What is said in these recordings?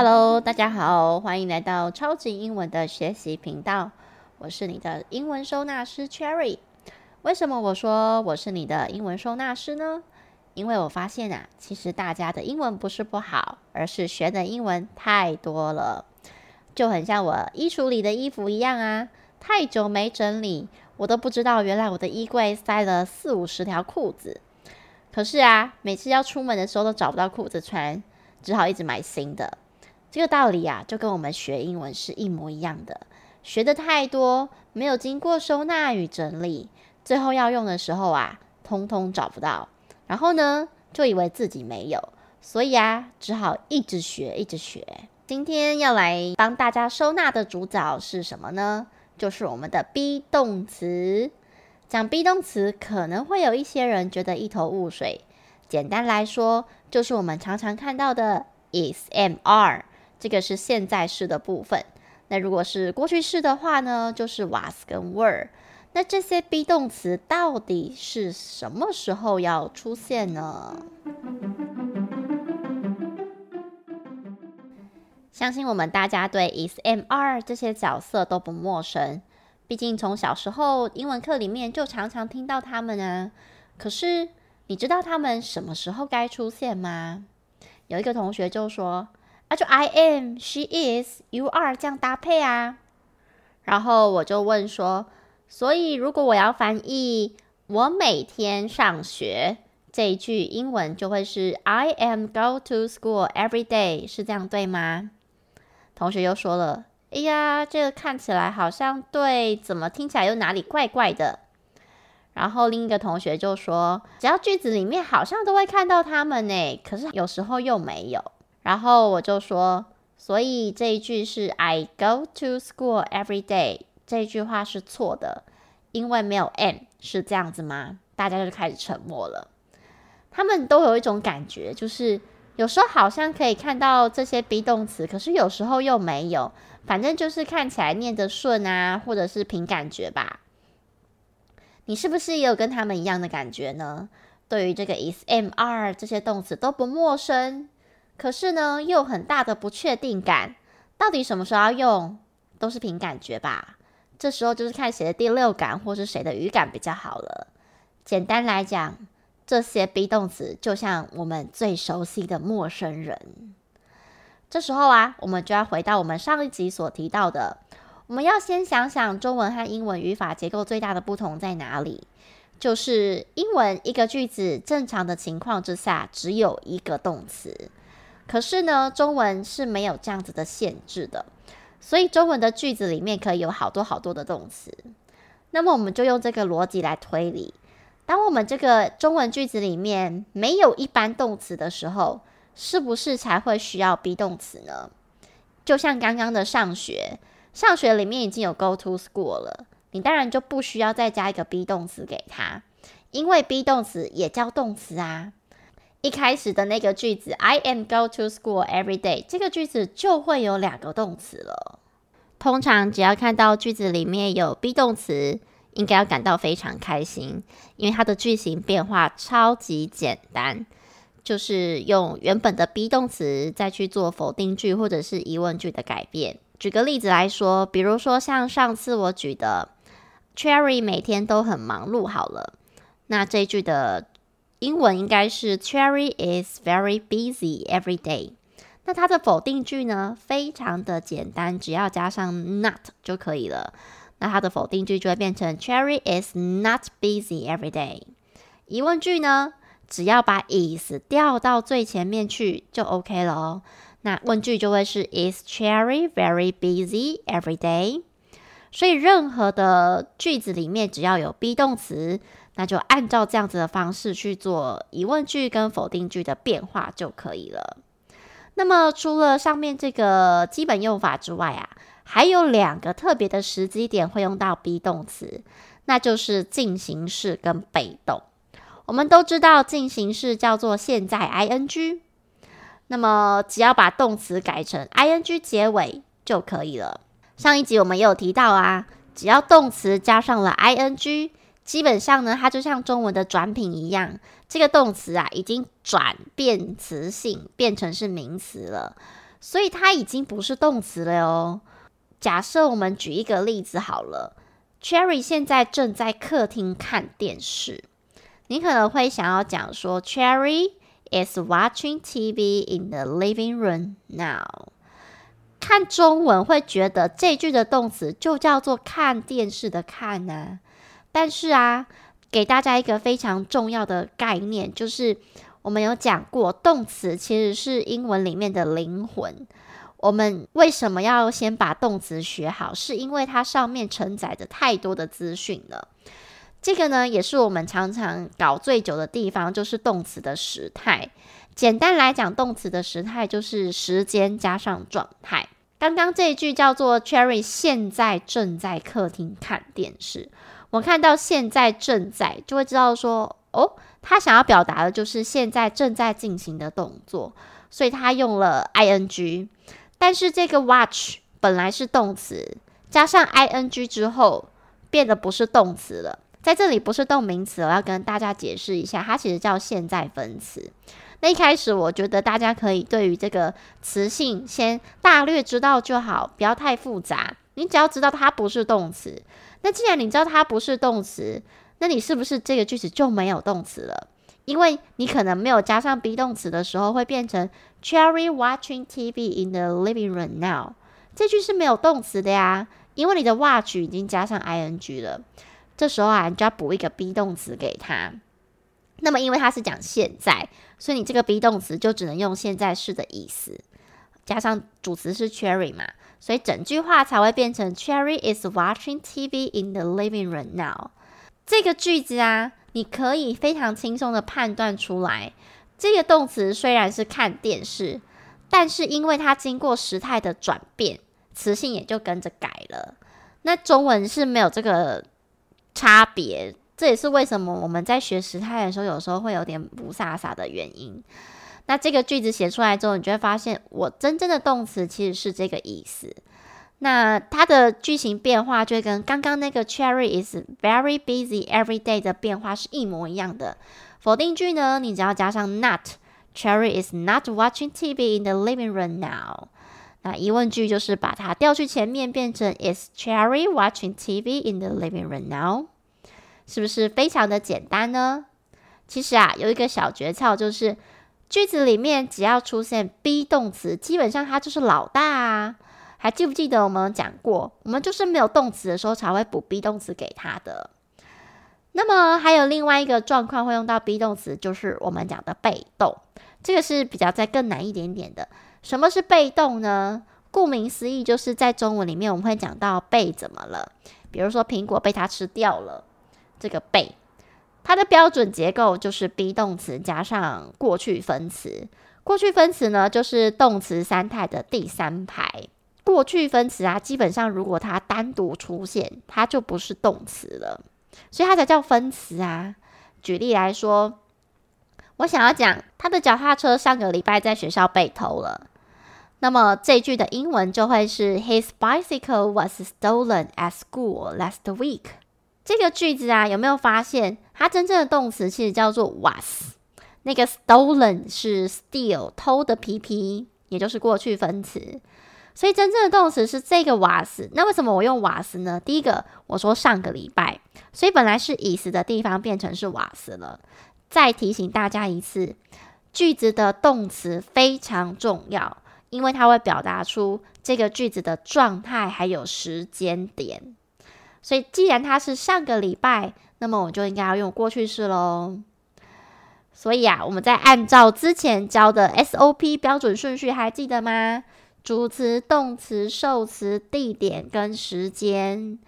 Hello，大家好，欢迎来到超级英文的学习频道。我是你的英文收纳师 Cherry。为什么我说我是你的英文收纳师呢？因为我发现啊，其实大家的英文不是不好，而是学的英文太多了，就很像我衣橱里的衣服一样啊，太久没整理，我都不知道原来我的衣柜塞了四五十条裤子。可是啊，每次要出门的时候都找不到裤子穿，只好一直买新的。这个道理啊，就跟我们学英文是一模一样的。学的太多，没有经过收纳与整理，最后要用的时候啊，通通找不到。然后呢，就以为自己没有，所以啊，只好一直学，一直学。今天要来帮大家收纳的主角是什么呢？就是我们的 be 动词。讲 be 动词，可能会有一些人觉得一头雾水。简单来说，就是我们常常看到的 is、am、are。这个是现在式的部分。那如果是过去式的话呢，就是 was 跟 were。那这些 be 动词到底是什么时候要出现呢？相信我们大家对 is、am、are 这些角色都不陌生。毕竟从小时候英文课里面就常常听到他们啊。可是你知道他们什么时候该出现吗？有一个同学就说。啊，就 I am, she is, you are 这样搭配啊。然后我就问说，所以如果我要翻译“我每天上学”这一句英文，就会是 I am go to school every day，是这样对吗？同学又说了，哎呀，这个看起来好像对，怎么听起来又哪里怪怪的？然后另一个同学就说，只要句子里面好像都会看到他们呢，可是有时候又没有。然后我就说，所以这一句是 I go to school every day，这句话是错的，因为没有 am，是这样子吗？大家就开始沉默了。他们都有一种感觉，就是有时候好像可以看到这些 be 动词，可是有时候又没有，反正就是看起来念得顺啊，或者是凭感觉吧。你是不是也有跟他们一样的感觉呢？对于这个 is、am、are 这些动词都不陌生。可是呢，又有很大的不确定感，到底什么时候要用，都是凭感觉吧。这时候就是看谁的第六感，或是谁的语感比较好了。简单来讲，这些 be 动词就像我们最熟悉的陌生人。这时候啊，我们就要回到我们上一集所提到的，我们要先想想中文和英文语法结构最大的不同在哪里，就是英文一个句子正常的情况之下，只有一个动词。可是呢，中文是没有这样子的限制的，所以中文的句子里面可以有好多好多的动词。那么我们就用这个逻辑来推理：当我们这个中文句子里面没有一般动词的时候，是不是才会需要 be 动词呢？就像刚刚的上学，上学里面已经有 go to school 了，你当然就不需要再加一个 be 动词给它，因为 be 动词也叫动词啊。一开始的那个句子，I am go to school every day，这个句子就会有两个动词了。通常只要看到句子里面有 be 动词，应该要感到非常开心，因为它的句型变化超级简单，就是用原本的 be 动词再去做否定句或者是疑问句的改变。举个例子来说，比如说像上次我举的，Cherry 每天都很忙碌。好了，那这句的。英文应该是 Cherry is very busy every day。那它的否定句呢，非常的简单，只要加上 not 就可以了。那它的否定句就会变成 Cherry is not busy every day。疑问句呢，只要把 is 调到最前面去就 OK 了哦。那问句就会是 Is Cherry very busy every day？所以任何的句子里面只要有 be 动词。那就按照这样子的方式去做疑问句跟否定句的变化就可以了。那么除了上面这个基本用法之外啊，还有两个特别的时机点会用到 be 动词，那就是进行式跟被动。我们都知道进行式叫做现在 ing，那么只要把动词改成 ing 结尾就可以了。上一集我们也有提到啊，只要动词加上了 ing。基本上呢，它就像中文的转品一样，这个动词啊已经转变词性，变成是名词了。所以它已经不是动词了哟。假设我们举一个例子好了，Cherry 现在正在客厅看电视，你可能会想要讲说，Cherry is watching TV in the living room now。看中文会觉得这句的动词就叫做看电视的看呢、啊，但是啊，给大家一个非常重要的概念，就是我们有讲过，动词其实是英文里面的灵魂。我们为什么要先把动词学好？是因为它上面承载着太多的资讯了。这个呢，也是我们常常搞最久的地方，就是动词的时态。简单来讲，动词的时态就是时间加上状态。刚刚这一句叫做 Cherry 现在正在客厅看电视。我看到现在正在，就会知道说，哦，他想要表达的就是现在正在进行的动作，所以他用了 ing。但是这个 watch 本来是动词，加上 ing 之后变得不是动词了。在这里不是动名词，我要跟大家解释一下，它其实叫现在分词。那一开始我觉得大家可以对于这个词性先大略知道就好，不要太复杂。你只要知道它不是动词。那既然你知道它不是动词，那你是不是这个句子就没有动词了？因为你可能没有加上 be 动词的时候，会变成 Cherry watching TV in the living room now。这句是没有动词的呀，因为你的 watch 已经加上 ing 了。这时候啊，你就要补一个 be 动词给它。那么因为它是讲现在，所以你这个 be 动词就只能用现在式的意思，加上主词是 Cherry 嘛，所以整句话才会变成 Cherry is watching TV in the living room now。这个句子啊。你可以非常轻松的判断出来，这个动词虽然是看电视，但是因为它经过时态的转变，词性也就跟着改了。那中文是没有这个差别，这也是为什么我们在学时态的时候，有时候会有点不飒飒的原因。那这个句子写出来之后，你就会发现，我真正的动词其实是这个意思。那它的句型变化就跟刚刚那个 Cherry is very busy every day 的变化是一模一样的。否定句呢，你只要加上 not，Cherry is not watching TV in the living room now。那疑问句就是把它调去前面，变成 Is Cherry watching TV in the living room now？是不是非常的简单呢？其实啊，有一个小诀窍，就是句子里面只要出现 be 动词，基本上它就是老大啊。还记不记得我们讲过，我们就是没有动词的时候才会补 be 动词给它的。那么还有另外一个状况会用到 be 动词，就是我们讲的被动，这个是比较再更难一点点的。什么是被动呢？顾名思义，就是在中文里面我们会讲到被怎么了，比如说苹果被它吃掉了，这个被，它的标准结构就是 be 动词加上过去分词，过去分词呢就是动词三态的第三排。过去分词啊，基本上如果它单独出现，它就不是动词了，所以它才叫分词啊。举例来说，我想要讲他的脚踏车上个礼拜在学校被偷了，那么这句的英文就会是 His bicycle was stolen at school last week。这个句子啊，有没有发现它真正的动词其实叫做 was，那个 stolen 是 steal 偷的皮皮也就是过去分词。所以真正的动词是这个 was，那为什么我用 was 呢？第一个，我说上个礼拜，所以本来是 is 的地方变成是 was 了。再提醒大家一次，句子的动词非常重要，因为它会表达出这个句子的状态还有时间点。所以既然它是上个礼拜，那么我就应该要用过去式喽。所以啊，我们再按照之前教的 SOP 标准顺序，还记得吗？主词、动词、受词、地点跟时间，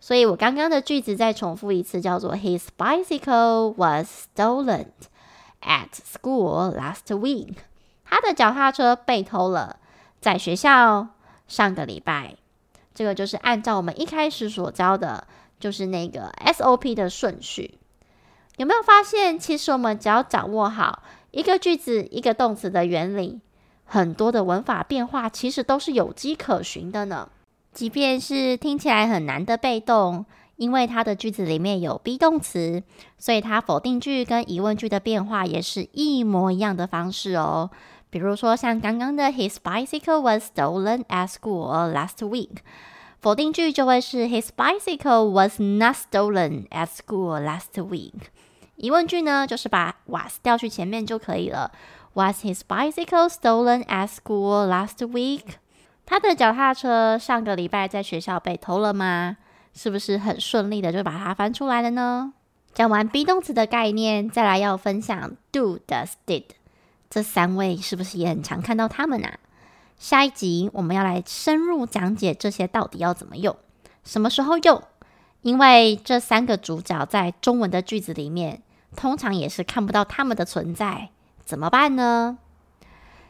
所以我刚刚的句子再重复一次，叫做 His bicycle was stolen at school last week。他的脚踏车被偷了，在学校上个礼拜。这个就是按照我们一开始所教的，就是那个 SOP 的顺序。有没有发现，其实我们只要掌握好一个句子、一个动词的原理，很多的文法变化其实都是有迹可循的呢。即便是听起来很难的被动，因为它的句子里面有 be 动词，所以它否定句跟疑问句的变化也是一模一样的方式哦。比如说像刚刚的 His bicycle was stolen at school last week，否定句就会是 His bicycle was not stolen at school last week。疑问句呢，就是把 was 调去前面就可以了。Was his bicycle stolen at school last week？他的脚踏车上个礼拜在学校被偷了吗？是不是很顺利的就把它翻出来了呢？讲完 be 动词的概念，再来要分享 do、does、did。这三位是不是也很常看到他们啊？下一集我们要来深入讲解这些到底要怎么用，什么时候用？因为这三个主角在中文的句子里面，通常也是看不到他们的存在，怎么办呢？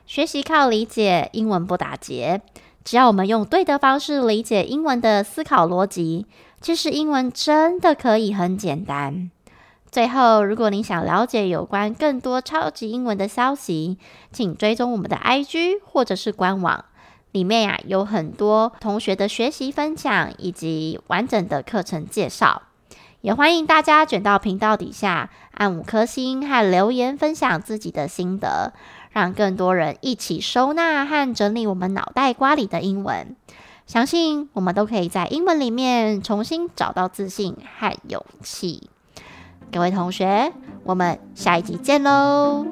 学习靠理解，英文不打结。只要我们用对的方式理解英文的思考逻辑，其实英文真的可以很简单。最后，如果你想了解有关更多超级英文的消息，请追踪我们的 IG 或者是官网，里面呀、有很多同学的学习分享以及完整的课程介绍。也欢迎大家卷到频道底下按五颗星和留言分享自己的心得，让更多人一起收纳和整理我们脑袋瓜里的英文。相信我们都可以在英文里面重新找到自信和勇气。各位同学，我们下一集见喽！